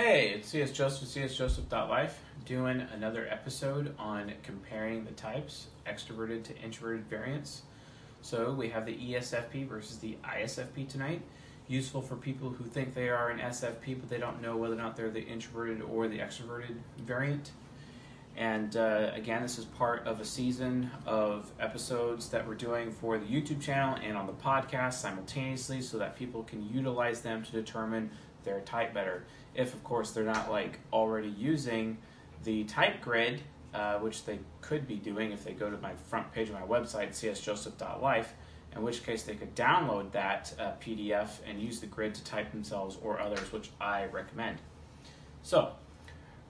Hey, it's CS Joseph, csjoseph.life, doing another episode on comparing the types, extroverted to introverted variants. So we have the ESFP versus the ISFP tonight. Useful for people who think they are an SFP, but they don't know whether or not they're the introverted or the extroverted variant. And uh, again, this is part of a season of episodes that we're doing for the YouTube channel and on the podcast simultaneously so that people can utilize them to determine their type better. If, of course, they're not like already using the type grid, uh, which they could be doing if they go to my front page of my website, csjoseph.life, in which case they could download that uh, PDF and use the grid to type themselves or others, which I recommend. So,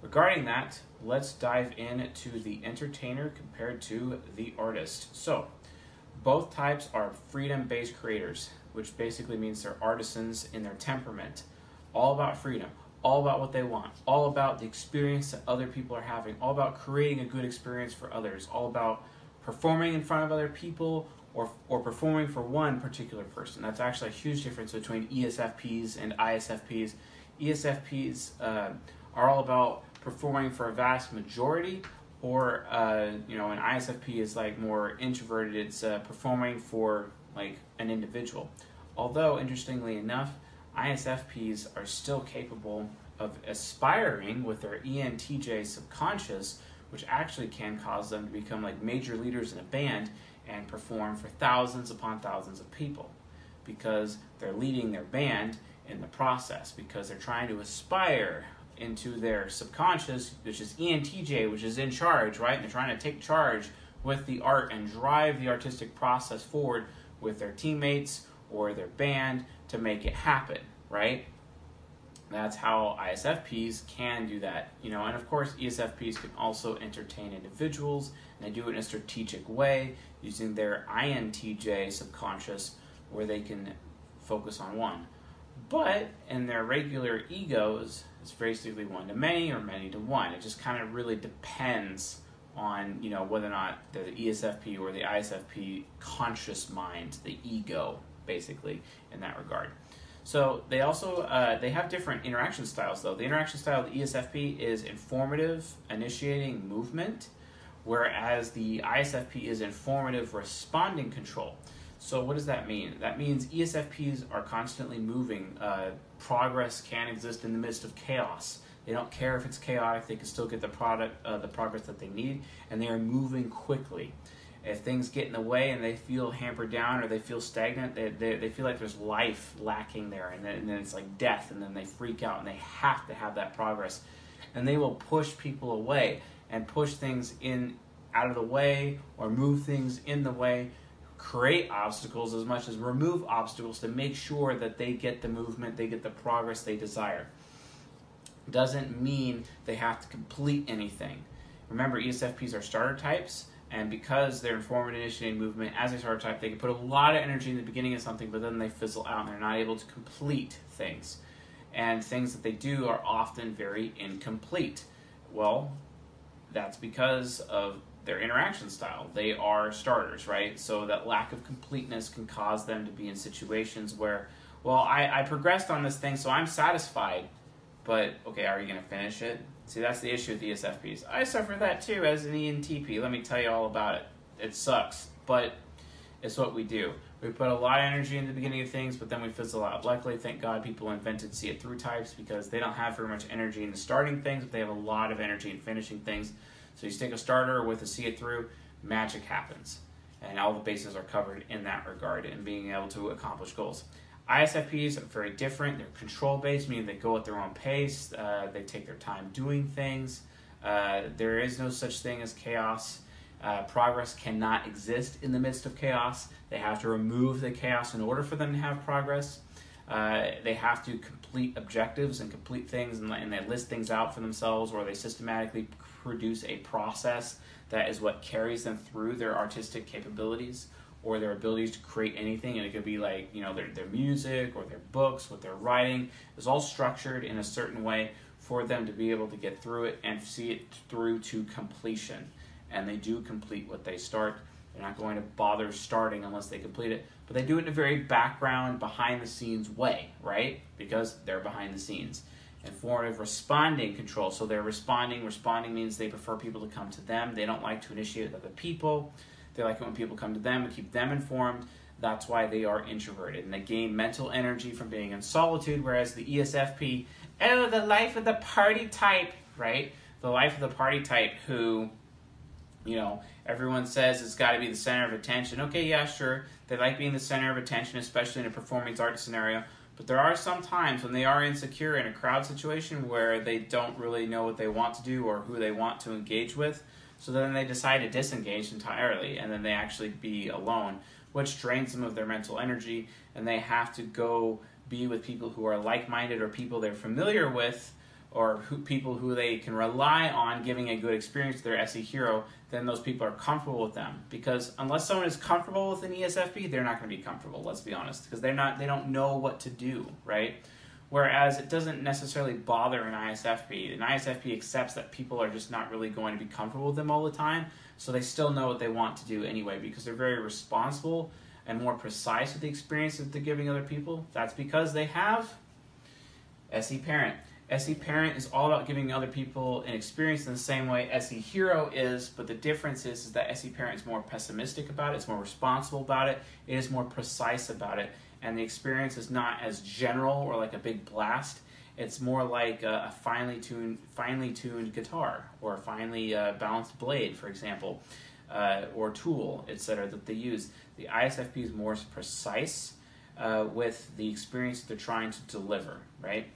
regarding that, let's dive into the entertainer compared to the artist. So, both types are freedom based creators, which basically means they're artisans in their temperament. All about freedom, all about what they want, all about the experience that other people are having, all about creating a good experience for others, all about performing in front of other people or, or performing for one particular person. That's actually a huge difference between ESFPs and ISFPs. ESFPs uh, are all about performing for a vast majority, or uh, you know, an ISFP is like more introverted. It's uh, performing for like an individual. Although, interestingly enough, ISFPs are still capable of aspiring with their ENTJ subconscious, which actually can cause them to become like major leaders in a band and perform for thousands upon thousands of people because they're leading their band in the process because they're trying to aspire into their subconscious, which is ENTJ, which is in charge, right? And they're trying to take charge with the art and drive the artistic process forward with their teammates or their band to make it happen, right? That's how ISFPs can do that, you know, and of course ESFPs can also entertain individuals and they do it in a strategic way using their INTJ subconscious where they can focus on one. But in their regular egos, it's basically one to many or many to one. It just kind of really depends on you know whether or not the ESFP or the ISFP conscious mind, the ego, basically in that regard. So they also uh, they have different interaction styles though. The interaction style of the ESFP is informative, initiating movement, whereas the ISFP is informative, responding control. So what does that mean? That means ESFPs are constantly moving. Uh, progress can exist in the midst of chaos. They don't care if it's chaotic; they can still get the product, uh, the progress that they need, and they are moving quickly. If things get in the way and they feel hampered down or they feel stagnant, they, they, they feel like there's life lacking there, and then, and then it's like death, and then they freak out and they have to have that progress, and they will push people away and push things in out of the way or move things in the way create obstacles as much as remove obstacles to make sure that they get the movement, they get the progress they desire. Doesn't mean they have to complete anything. Remember, ESFPs are starter types, and because they're informative initiating movement as a starter type, they can put a lot of energy in the beginning of something, but then they fizzle out and they're not able to complete things. And things that they do are often very incomplete. Well, that's because of their interaction style. They are starters, right? So that lack of completeness can cause them to be in situations where, well, I, I progressed on this thing, so I'm satisfied. But, okay, are you going to finish it? See, that's the issue with ESFPs. I suffer that too as an ENTP. Let me tell you all about it. It sucks, but it's what we do. We put a lot of energy in the beginning of things, but then we fizzle out. Luckily, thank God people invented see it through types because they don't have very much energy in the starting things, but they have a lot of energy in finishing things. So you stick a starter with a see it through, magic happens. And all the bases are covered in that regard and being able to accomplish goals. ISFPs are very different. They're control based, meaning they go at their own pace, uh, they take their time doing things. Uh, there is no such thing as chaos. Uh, progress cannot exist in the midst of chaos. They have to remove the chaos in order for them to have progress. Uh, they have to complete objectives and complete things, and, and they list things out for themselves, or they systematically produce a process that is what carries them through their artistic capabilities or their abilities to create anything and it could be like you know their, their music or their books what they're writing is all structured in a certain way for them to be able to get through it and see it through to completion and they do complete what they start they're not going to bother starting unless they complete it but they do it in a very background behind the scenes way right because they're behind the scenes Informative responding control. So they're responding. Responding means they prefer people to come to them. They don't like to initiate other people. They like it when people come to them and keep them informed. That's why they are introverted. And they gain mental energy from being in solitude, whereas the ESFP, oh, the life of the party type, right? The life of the party type who, you know, everyone says it's got to be the center of attention. Okay, yeah, sure. They like being the center of attention, especially in a performance art scenario. But there are some times when they are insecure in a crowd situation where they don't really know what they want to do or who they want to engage with. So then they decide to disengage entirely and then they actually be alone, which drains them of their mental energy and they have to go be with people who are like minded or people they're familiar with or who, people who they can rely on giving a good experience to their SE hero, then those people are comfortable with them. Because unless someone is comfortable with an ESFP, they're not going to be comfortable. Let's be honest, because they're not, they don't know what to do, right? Whereas it doesn't necessarily bother an ISFP. An ISFP accepts that people are just not really going to be comfortable with them all the time, so they still know what they want to do anyway because they're very responsible and more precise with the experience that they're giving other people. That's because they have SE parent. SE Parent is all about giving other people an experience in the same way SE Hero is, but the difference is, is that SE Parent is more pessimistic about it, it's more responsible about it, it is more precise about it, and the experience is not as general or like a big blast. It's more like a, a finely tuned, finely tuned guitar or a finely uh, balanced blade, for example, uh, or tool, etc. That they use. The ISFP is more precise uh, with the experience that they're trying to deliver, right?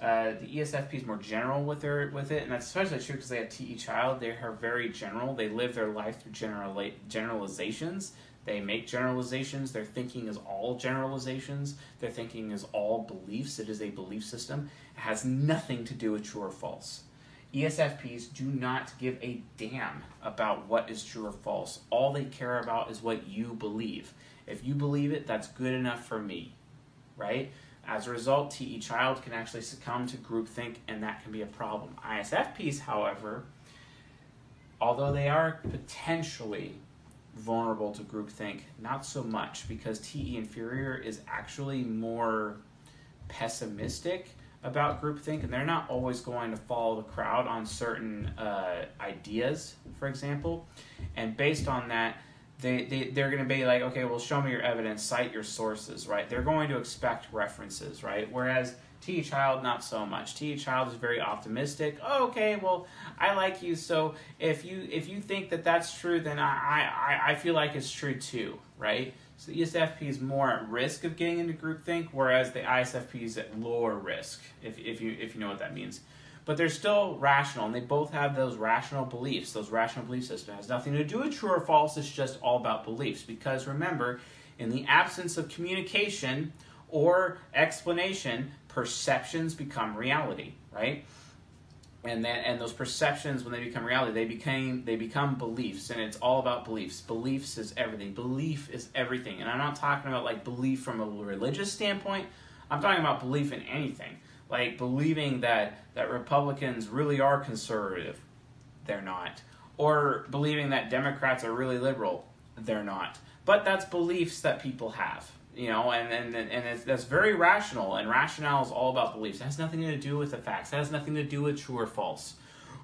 Uh, the ESFP is more general with their with it, and that's especially true because they have TE child. They are very general. They live their life through general generalizations. They make generalizations. Their thinking is all generalizations. Their thinking is all beliefs. It is a belief system. It has nothing to do with true or false. ESFPs do not give a damn about what is true or false. All they care about is what you believe. If you believe it, that's good enough for me, right? As a result, TE child can actually succumb to groupthink, and that can be a problem. ISFPs, however, although they are potentially vulnerable to groupthink, not so much because TE inferior is actually more pessimistic about groupthink, and they're not always going to follow the crowd on certain uh, ideas, for example. And based on that, they, they, they're going to be like, okay, well, show me your evidence, cite your sources, right? They're going to expect references, right? Whereas T Child, not so much. T Child is very optimistic. Oh, okay, well, I like you, so if you if you think that that's true, then I, I, I feel like it's true too, right? So the ESFP is more at risk of getting into groupthink, whereas the ISFP is at lower risk, if, if you if you know what that means but they're still rational, and they both have those rational beliefs, those rational belief systems. It has nothing to do with true or false, it's just all about beliefs. Because remember, in the absence of communication or explanation, perceptions become reality, right? And then and those perceptions when they become reality, they became they become beliefs, and it's all about beliefs. Beliefs is everything. Belief is everything. And I'm not talking about like belief from a religious standpoint. I'm talking about belief in anything like believing that that Republicans really are conservative. They're not. Or believing that Democrats are really liberal. They're not. But that's beliefs that people have, you know, and and and that's very rational. And rationale is all about beliefs. It has nothing to do with the facts. It has nothing to do with true or false.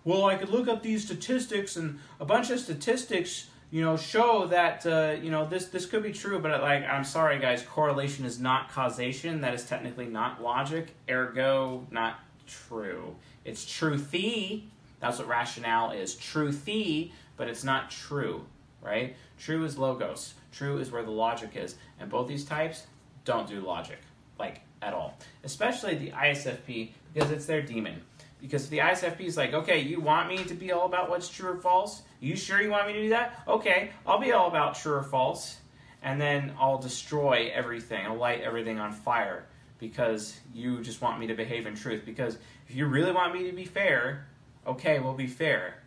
Well, I could look up these statistics, and a bunch of statistics you know, show that uh, you know this this could be true, but like I'm sorry, guys, correlation is not causation. That is technically not logic. Ergo, not true. It's truthy. That's what rationale is. Truthy, but it's not true, right? True is logos. True is where the logic is, and both these types don't do logic like at all. Especially the ISFP because it's their demon. Because the ISFP is like, okay, you want me to be all about what's true or false? You sure you want me to do that? Okay, I'll be all about true or false. And then I'll destroy everything. I'll light everything on fire because you just want me to behave in truth. Because if you really want me to be fair, okay, we'll be fair.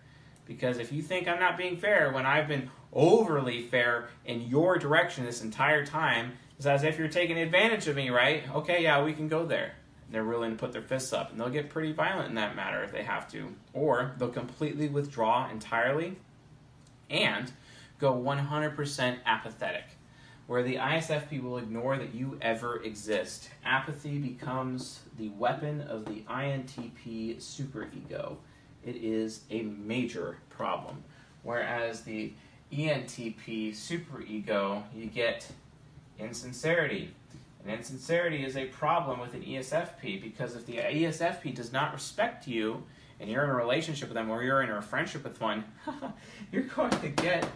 Because if you think I'm not being fair when I've been overly fair in your direction this entire time, it's as if you're taking advantage of me, right? Okay, yeah, we can go there they're willing to put their fists up. And they'll get pretty violent in that matter if they have to. Or they'll completely withdraw entirely and go 100% apathetic. where the ISFP will ignore that you ever exist. Apathy becomes the weapon of the INTP superego. It is a major problem. Whereas the ENTP superego, you get insincerity. And insincerity is a problem with an ESFP because if the ESFP does not respect you and you're in a relationship with them or you're in a friendship with one, you're going to get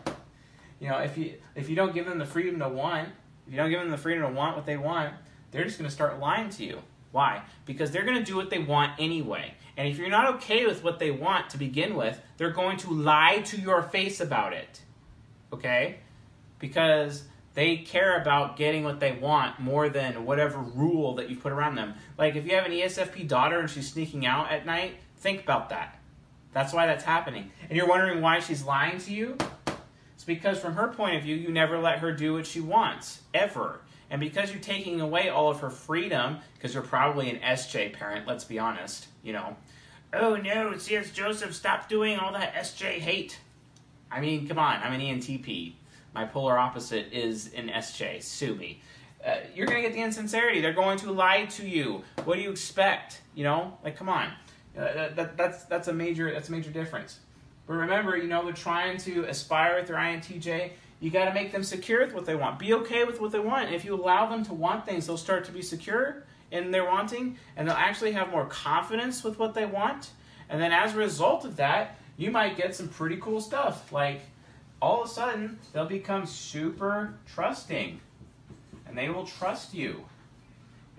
you know, if you if you don't give them the freedom to want, if you don't give them the freedom to want what they want, they're just going to start lying to you. Why? Because they're going to do what they want anyway. And if you're not okay with what they want to begin with, they're going to lie to your face about it. Okay? Because they care about getting what they want more than whatever rule that you put around them. Like if you have an ESFP daughter and she's sneaking out at night, think about that. That's why that's happening. And you're wondering why she's lying to you? It's because from her point of view, you never let her do what she wants, ever. And because you're taking away all of her freedom, because you're probably an SJ parent, let's be honest, you know. Oh no, C.S. Joseph, stop doing all that SJ hate. I mean, come on, I'm an ENTP. My polar opposite is an SJ. Sue me. Uh, you're going to get the insincerity. They're going to lie to you. What do you expect? You know, like, come on. Uh, that, that's that's a major that's a major difference. But remember, you know, they're trying to aspire with their INTJ. You got to make them secure with what they want. Be okay with what they want. If you allow them to want things, they'll start to be secure in their wanting, and they'll actually have more confidence with what they want. And then as a result of that, you might get some pretty cool stuff. Like all of a sudden, they'll become super trusting, and they will trust you.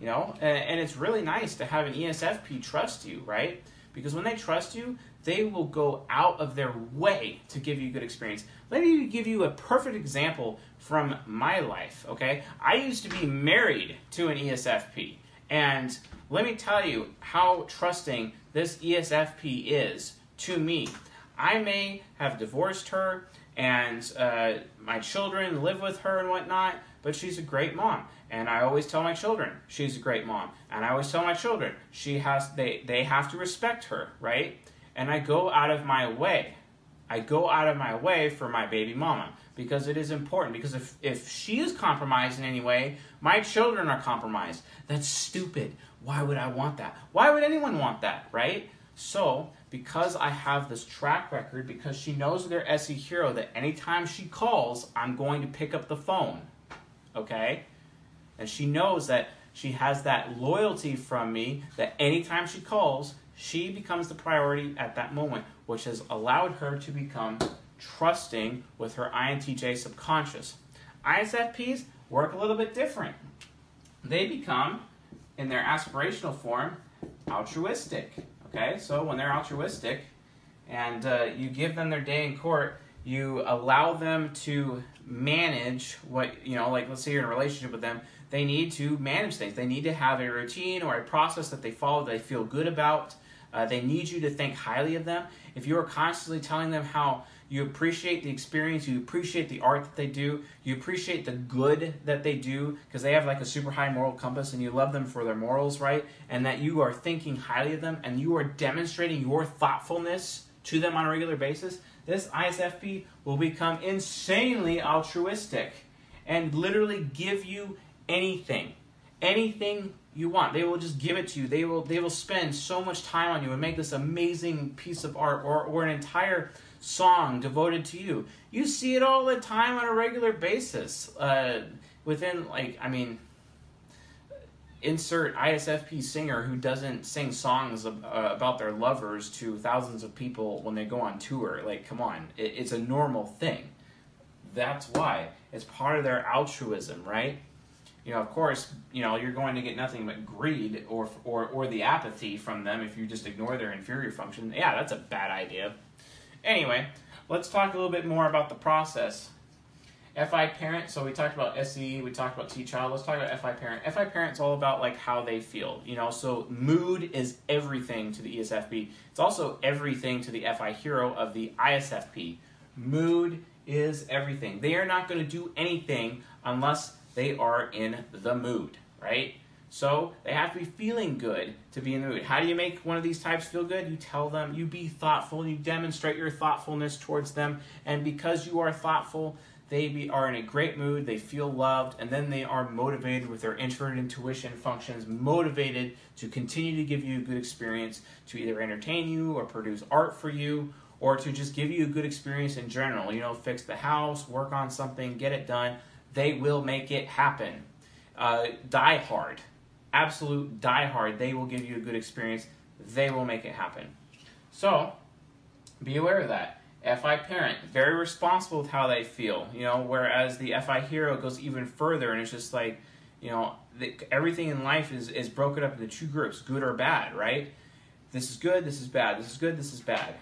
You know, and, and it's really nice to have an ESFP trust you, right? Because when they trust you, they will go out of their way to give you a good experience. Let me give you a perfect example from my life, okay? I used to be married to an ESFP, and let me tell you how trusting this ESFP is to me. I may have divorced her, and uh, my children live with her and whatnot, but she's a great mom. And I always tell my children she's a great mom. And I always tell my children she has they they have to respect her, right? and I go out of my way. I go out of my way for my baby mama because it is important. Because if, if she is compromised in any way, my children are compromised. That's stupid. Why would I want that? Why would anyone want that, right? So, because I have this track record, because she knows their SE hero that anytime she calls, I'm going to pick up the phone. Okay? And she knows that she has that loyalty from me that anytime she calls, she becomes the priority at that moment, which has allowed her to become trusting with her INTJ subconscious. ISFPs work a little bit different. They become, in their aspirational form, altruistic. Okay, so when they're altruistic and uh, you give them their day in court, you allow them to manage what, you know, like let's say you're in a relationship with them, they need to manage things. They need to have a routine or a process that they follow that they feel good about. Uh, they need you to think highly of them. If you are constantly telling them how you appreciate the experience, you appreciate the art that they do, you appreciate the good that they do because they have like a super high moral compass and you love them for their morals, right? And that you are thinking highly of them and you are demonstrating your thoughtfulness to them on a regular basis, this ISFP will become insanely altruistic and literally give you anything. Anything you want. They will just give it to you. They will they will spend so much time on you and make this amazing piece of art or, or an entire song devoted to you. You see it all the time on a regular basis. Uh, within like I mean insert ISFP singer who doesn't sing songs uh, about their lovers to thousands of people when they go on tour. Like, come on, it, it's a normal thing. That's why. It's part of their altruism, right? You know, of course, you know, you're going to get nothing but greed or, or, or the apathy from them if you just ignore their inferior function. Yeah, that's a bad idea. Anyway, let's talk a little bit more about the process. FI parent, so we talked about SE, we talked about T child. Let's talk about FI parent. FI parent's all about like how they feel, you know. So mood is everything to the ESFP. It's also everything to the FI hero of the ISFP. Mood is everything. They are not going to do anything unless they are in the mood, right? So they have to be feeling good to be in the mood. How do you make one of these types feel good? You tell them, you be thoughtful, you demonstrate your thoughtfulness towards them, and because you are thoughtful, they be, are in a great mood, they feel loved, and then they are motivated with their introverted intuition functions, motivated to continue to give you a good experience, to either entertain you or produce art for you, or to just give you a good experience in general. You know, fix the house, work on something, get it done. They will make it happen. Uh, die hard, absolute die hard. They will give you a good experience. They will make it happen. So, be aware of that. FI parent, very responsible with how they feel, you know, whereas the FI hero goes even further and it's just like, you know, the, everything in life is, is broken up into two groups, good or bad, right? This is good, this is bad, this is good, this is bad.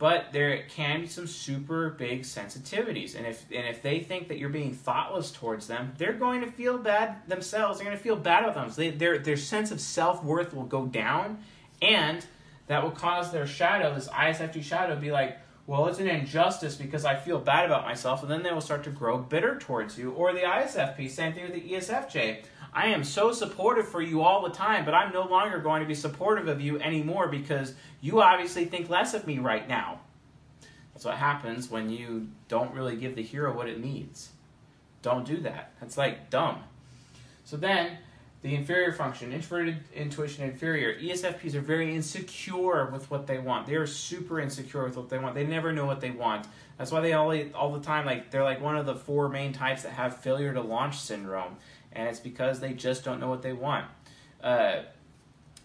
But there can be some super big sensitivities, and if and if they think that you're being thoughtless towards them, they're going to feel bad themselves. They're going to feel bad about them. So they, their their sense of self worth will go down, and that will cause their shadow, this ISFJ shadow, to be like, well, it's an injustice because I feel bad about myself, and then they will start to grow bitter towards you. Or the ISFP, same thing with the ESFJ. I am so supportive for you all the time, but I'm no longer going to be supportive of you anymore because you obviously think less of me right now. That's what happens when you don't really give the hero what it needs. Don't do that. That's like dumb. So then, the inferior function, introverted intuition inferior. ESFPs are very insecure with what they want. They are super insecure with what they want. They never know what they want. That's why they all all the time like they're like one of the four main types that have failure to launch syndrome, and it's because they just don't know what they want. Uh,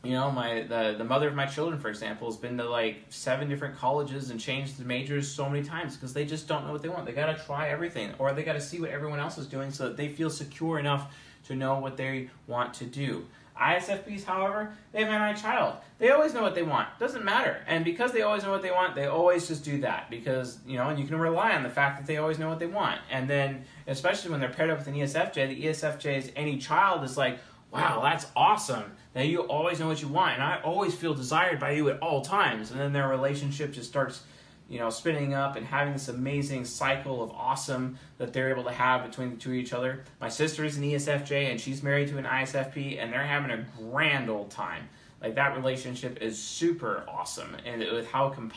you know, my the the mother of my children, for example, has been to like seven different colleges and changed the majors so many times because they just don't know what they want. They got to try everything, or they got to see what everyone else is doing so that they feel secure enough to know what they want to do. ISFPs, however, they have an child. They always know what they want. Doesn't matter. And because they always know what they want, they always just do that. Because, you know, and you can rely on the fact that they always know what they want. And then, especially when they're paired up with an ESFJ, the ESFJ's NE child is like, wow, that's awesome. That you always know what you want. And I always feel desired by you at all times. And then their relationship just starts you know, spinning up and having this amazing cycle of awesome that they're able to have between the two of each other. My sister is an ESFJ and she's married to an ISFP and they're having a grand old time. Like that relationship is super awesome and with how comp-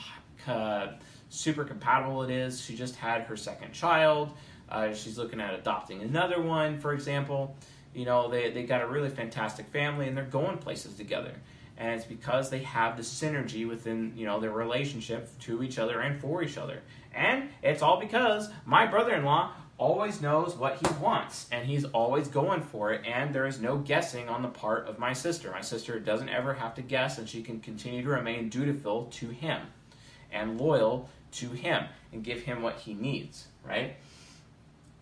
uh, super compatible it is. She just had her second child. Uh, she's looking at adopting another one, for example. You know, they, they got a really fantastic family and they're going places together and it's because they have the synergy within you know their relationship to each other and for each other. And it's all because my brother-in-law always knows what he wants and he's always going for it and there is no guessing on the part of my sister. My sister doesn't ever have to guess and she can continue to remain dutiful to him and loyal to him and give him what he needs right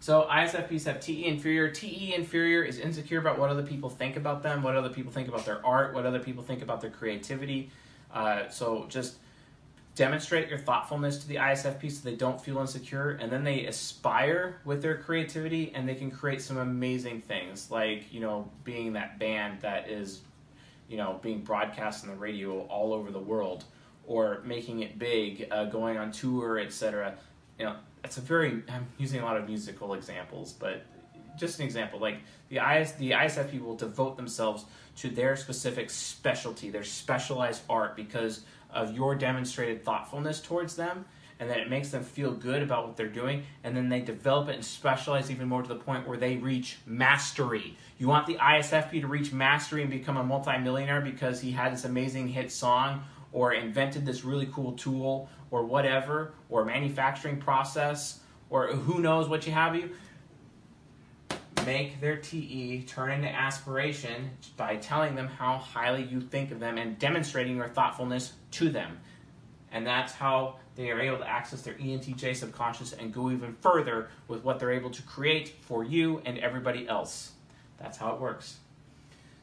so ISFPs have TE inferior. TE inferior is insecure about what other people think about them, what other people think about their art, what other people think about their creativity. Uh, so just demonstrate your thoughtfulness to the ISFP so they don't feel insecure, and then they aspire with their creativity, and they can create some amazing things, like you know being that band that is, you know, being broadcast on the radio all over the world, or making it big, uh, going on tour, etc. You know, it's a very I'm using a lot of musical examples, but just an example, like the IS the ISFP will devote themselves to their specific specialty, their specialized art because of your demonstrated thoughtfulness towards them and that it makes them feel good about what they're doing and then they develop it and specialize even more to the point where they reach mastery. You want the isfp to reach mastery and become a multimillionaire because he had this amazing hit song or invented this really cool tool or whatever, or manufacturing process, or who knows what you have you, make their TE turn into aspiration by telling them how highly you think of them and demonstrating your thoughtfulness to them. And that's how they are able to access their ENTJ subconscious and go even further with what they're able to create for you and everybody else. That's how it works.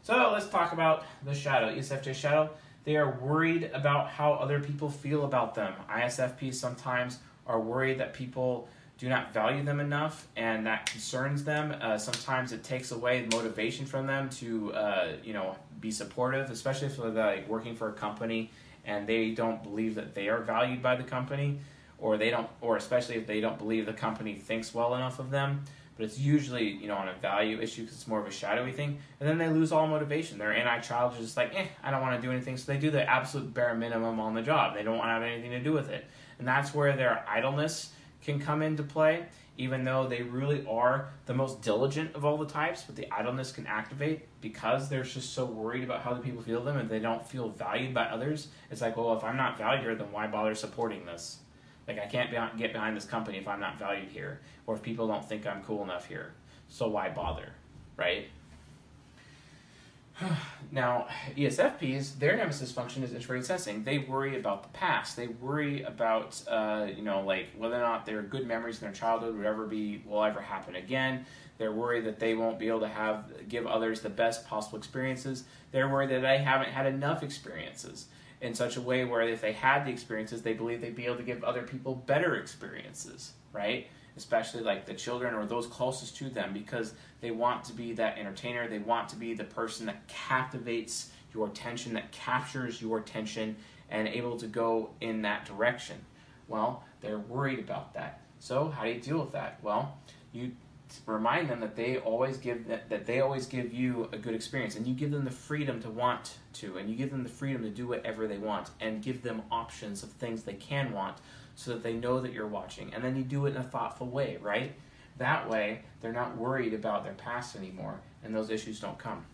So let's talk about the shadow, ESFJ shadow. They are worried about how other people feel about them. ISFPs sometimes are worried that people do not value them enough and that concerns them. Uh, sometimes it takes away motivation from them to, uh, you know, be supportive, especially if they're like working for a company and they don't believe that they are valued by the company or they don't, or especially if they don't believe the company thinks well enough of them but it's usually you know on a value issue because it's more of a shadowy thing. And then they lose all motivation. Their anti-child is just like eh i don't want to do anything. So they do the absolute bare minimum on the job. They don't want to have anything to do with it. And that's where their idleness can come into play even though they really are the most diligent of all the types, but the idleness can activate because they're just so worried about how the people feel them and they don't feel valued by others. It's like, well, if I'm not valued then why bother supporting this? Like, I can't be, get behind this company if I'm not valued here, or if people don't think I'm cool enough here. So why bother, right? now, ESFPs, their nemesis function is introverted sensing. They worry about the past. They worry about, uh, you know, like whether or not their good memories in their childhood would ever be will ever happen again. They're worried that they won't be able to have give others the best possible experiences. They're worried that they haven't had enough experiences in such a way where if they had the experiences, they believe they'd be able to give other people better experiences, right? especially like the children or those closest to them, because they want to be that entertainer. They want to be the person that captivates your attention, that captures your attention, and able to go in that direction. Well, they're worried about that. So, how do you deal with that? Well, you remind them that they always give that, that they always give you a good experience and you give them the freedom to want to and you give them the freedom to do whatever they want and give them options of things they can want so that they know that you're watching. And then you do it in a thoughtful way, right? That way, they're not worried about their past anymore, and those issues don't come.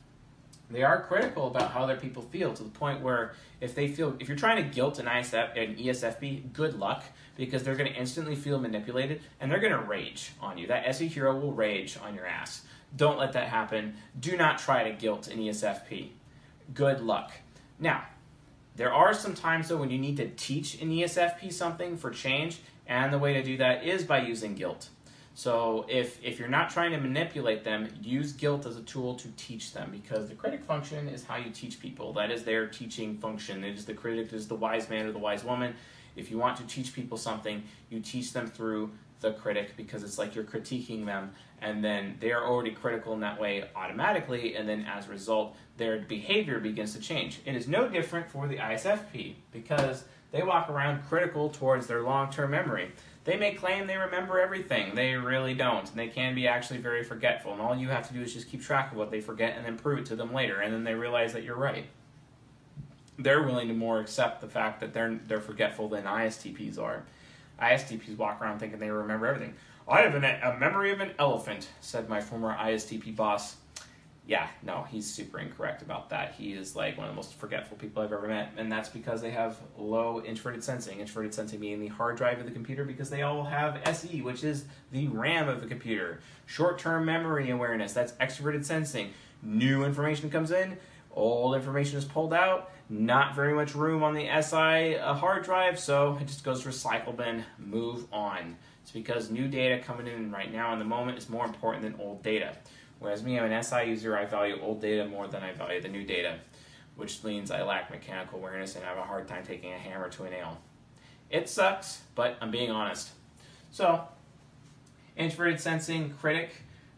They are critical about how other people feel to the point where if they feel, if you're trying to guilt an ISF, an ESFP, good luck because they're going to instantly feel manipulated and they're going to rage on you. That SE hero will rage on your ass. Don't let that happen. Do not try to guilt an ESFP. Good luck. Now, there are some times though when you need to teach an ESFP something for change, and the way to do that is by using guilt. So if, if you're not trying to manipulate them, use guilt as a tool to teach them because the critic function is how you teach people. That is their teaching function. It is the critic is the wise man or the wise woman. If you want to teach people something, you teach them through the critic because it's like you're critiquing them and then they're already critical in that way automatically and then as a result their behavior begins to change it is no different for the isfp because they walk around critical towards their long-term memory they may claim they remember everything. They really don't. And they can be actually very forgetful. And all you have to do is just keep track of what they forget and then prove it to them later. And then they realize that you're right. They're willing to more accept the fact that they're they're forgetful than istps are. ISTPs walk around thinking they remember everything. I have an, a memory of an elephant, said my former ISTP boss. Yeah, no, he's super incorrect about that. He is like one of the most forgetful people I've ever met, and that's because they have low introverted sensing. Introverted sensing being the hard drive of the computer because they all have SE, which is the RAM of the computer. Short term memory awareness, that's extroverted sensing. New information comes in, old information is pulled out, not very much room on the SI uh, hard drive, so it just goes to recycle bin, move on. It's because new data coming in right now in the moment is more important than old data. Whereas me, I'm an SI user, I value old data more than I value the new data, which means I lack mechanical awareness and I have a hard time taking a hammer to a nail. It sucks, but I'm being honest. So, introverted sensing, critic,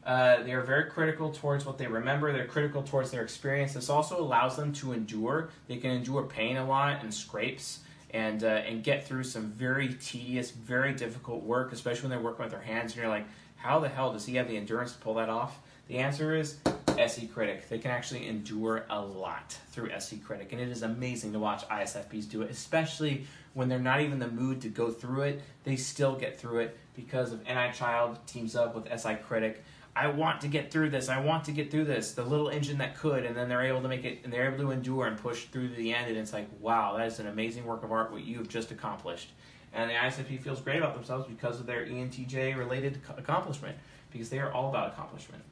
uh, they are very critical towards what they remember. They're critical towards their experience. This also allows them to endure. They can endure pain a lot and scrapes and uh, and get through some very tedious, very difficult work, especially when they're working with their hands. And you're like, how the hell does he have the endurance to pull that off? The answer is SE Critic. They can actually endure a lot through SE Critic, and it is amazing to watch ISFPs do it, especially when they're not even in the mood to go through it. They still get through it because of NI Child teams up with SI Critic. I want to get through this. I want to get through this. The little engine that could, and then they're able to make it, and they're able to endure and push through to the end. And it's like, wow, that is an amazing work of art. What you have just accomplished. And the ISFP feels great about themselves because of their ENTJ related accomplishment, because they are all about accomplishment.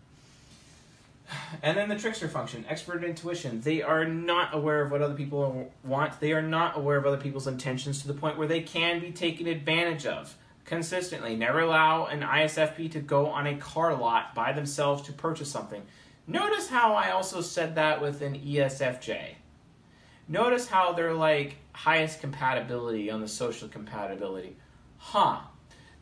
And then the trickster function, expert intuition. They are not aware of what other people want. They are not aware of other people's intentions to the point where they can be taken advantage of consistently. Never allow an ISFP to go on a car lot by themselves to purchase something. Notice how I also said that with an ESFJ. Notice how they're like highest compatibility on the social compatibility. Huh.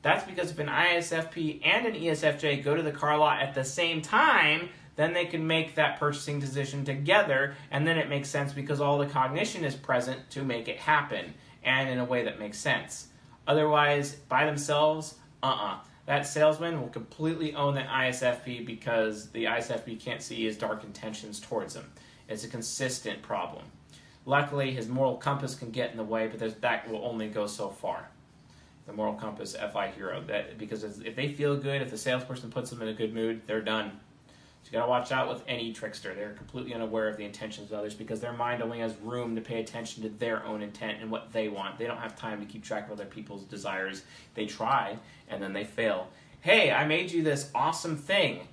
That's because if an ISFP and an ESFJ go to the car lot at the same time, then they can make that purchasing decision together, and then it makes sense because all the cognition is present to make it happen, and in a way that makes sense. Otherwise, by themselves, uh-uh. That salesman will completely own the ISFP because the ISFP can't see his dark intentions towards him. It's a consistent problem. Luckily, his moral compass can get in the way, but that will only go so far. the moral compass FI hero. That because if they feel good, if the salesperson puts them in a good mood, they're done. You gotta watch out with any trickster. They're completely unaware of the intentions of others because their mind only has room to pay attention to their own intent and what they want. They don't have time to keep track of other people's desires. They try and then they fail. Hey, I made you this awesome thing.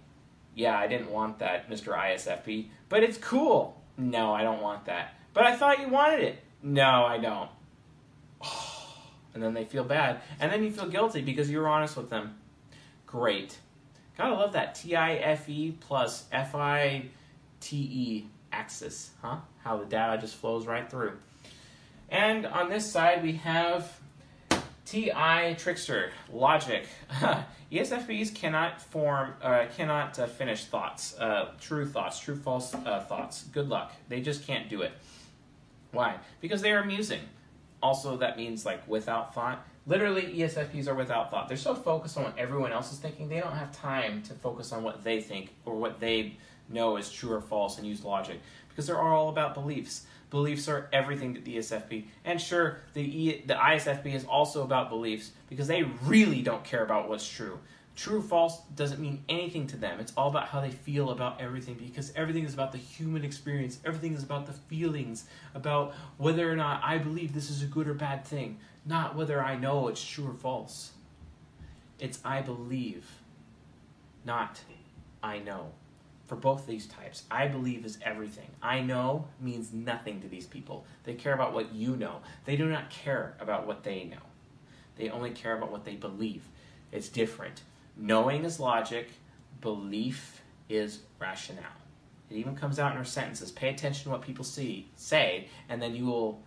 Yeah, I didn't want that, Mr. ISFP, but it's cool. No, I don't want that. But I thought you wanted it. No, I don't. And then they feel bad. And then you feel guilty because you were honest with them. Great. Gotta love that TIFE plus FITE axis, huh? How the data just flows right through. And on this side, we have TI Trickster Logic. ESFPs cannot form, uh, cannot uh, finish thoughts, uh, true thoughts, true false uh, thoughts. Good luck. They just can't do it. Why? Because they are amusing. Also, that means like without thought. Literally, ESFPs are without thought. They're so focused on what everyone else is thinking, they don't have time to focus on what they think or what they know is true or false and use logic because they're all about beliefs. Beliefs are everything to the ESFP. And sure, the, e, the ISFP is also about beliefs because they really don't care about what's true. True or false doesn't mean anything to them. It's all about how they feel about everything because everything is about the human experience. Everything is about the feelings, about whether or not I believe this is a good or bad thing, not whether I know it's true or false. It's I believe, not I know. For both these types, I believe is everything. I know means nothing to these people. They care about what you know. They do not care about what they know. They only care about what they believe. It's different. Knowing is logic, belief is rationale. It even comes out in our sentences. Pay attention to what people see, say, and then you will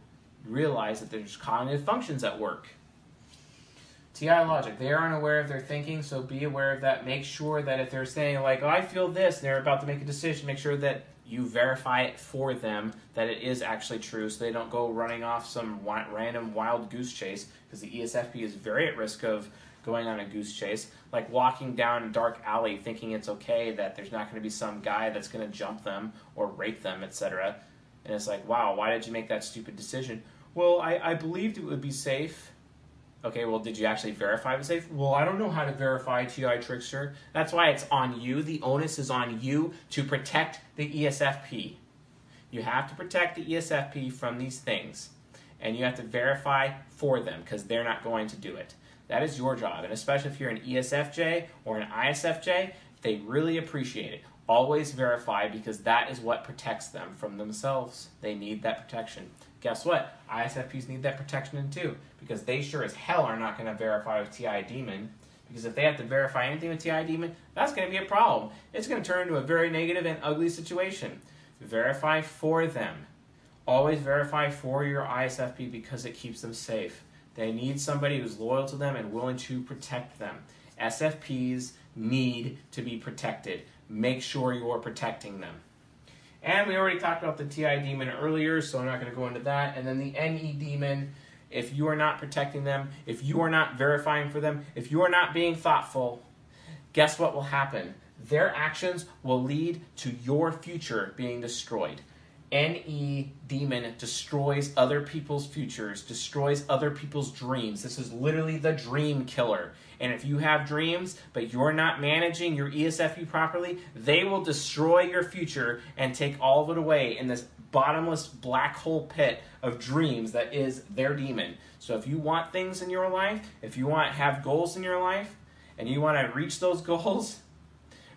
realize that there's cognitive functions at work. TI logic. They are unaware of their thinking, so be aware of that. Make sure that if they're saying, like, oh, I feel this, and they're about to make a decision, make sure that you verify it for them that it is actually true so they don't go running off some random wild goose chase because the ESFP is very at risk of going on a goose chase, like walking down a dark alley thinking it's okay that there's not going to be some guy that's going to jump them or rape them, etc. And it's like, wow, why did you make that stupid decision? Well, I, I believed it would be safe. Okay, well, did you actually verify it was safe? Well, I don't know how to verify TI Trickster. That's why it's on you. The onus is on you to protect the ESFP. You have to protect the ESFP from these things. And you have to verify for them because they're not going to do it. That is your job. And especially if you're an ESFJ or an ISFJ, they really appreciate it. Always verify because that is what protects them from themselves. They need that protection. Guess what? ISFPs need that protection too because they sure as hell are not going to verify with TI Demon. Because if they have to verify anything with TI Demon, that's going to be a problem. It's going to turn into a very negative and ugly situation. Verify for them. Always verify for your ISFP because it keeps them safe. They need somebody who's loyal to them and willing to protect them. SFPs need to be protected. Make sure you're protecting them. And we already talked about the TI demon earlier, so I'm not going to go into that. And then the NE demon, if you are not protecting them, if you are not verifying for them, if you are not being thoughtful, guess what will happen? Their actions will lead to your future being destroyed. NE demon destroys other people's futures, destroys other people's dreams. This is literally the dream killer. And if you have dreams, but you're not managing your ESFP properly, they will destroy your future and take all of it away in this bottomless black hole pit of dreams that is their demon. So if you want things in your life, if you want have goals in your life, and you want to reach those goals,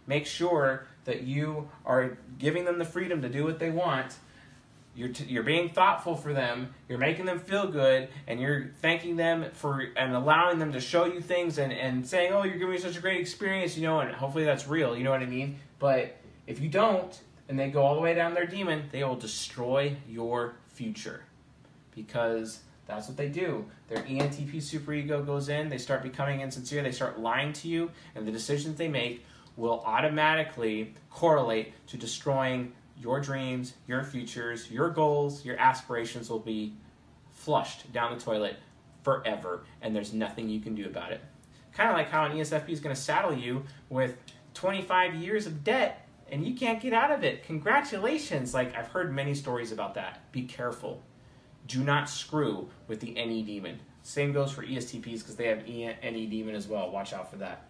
make sure that you are giving them the freedom to do what they want. You're, t- you're being thoughtful for them, you're making them feel good, and you're thanking them for and allowing them to show you things and, and saying, Oh, you're giving me such a great experience, you know, and hopefully that's real, you know what I mean? But if you don't, and they go all the way down their demon, they will destroy your future. Because that's what they do. Their ENTP superego goes in, they start becoming insincere, they start lying to you, and the decisions they make will automatically correlate to destroying your dreams, your futures, your goals, your aspirations will be flushed down the toilet forever, and there's nothing you can do about it. Kind of like how an ESFP is going to saddle you with 25 years of debt and you can't get out of it. Congratulations. Like, I've heard many stories about that. Be careful. Do not screw with the NE demon. Same goes for ESTPs because they have E and E demon as well. Watch out for that.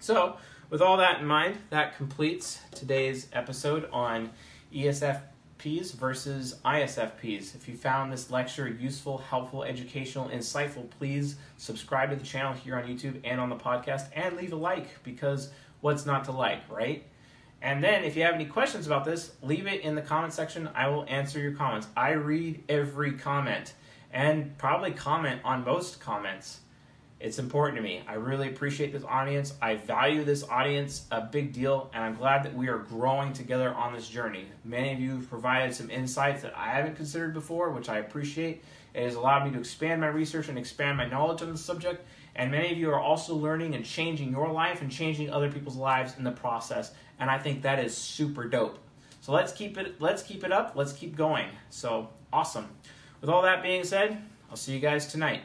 So, with all that in mind, that completes today's episode on ESFPs versus ISFPs. If you found this lecture useful, helpful, educational, insightful, please subscribe to the channel here on YouTube and on the podcast and leave a like because what's not to like, right? And then if you have any questions about this, leave it in the comment section. I will answer your comments. I read every comment and probably comment on most comments. It's important to me. I really appreciate this audience. I value this audience a big deal, and I'm glad that we are growing together on this journey. Many of you have provided some insights that I haven't considered before, which I appreciate. It has allowed me to expand my research and expand my knowledge on the subject. And many of you are also learning and changing your life and changing other people's lives in the process. And I think that is super dope. So let's keep it let's keep it up. Let's keep going. So awesome. With all that being said, I'll see you guys tonight.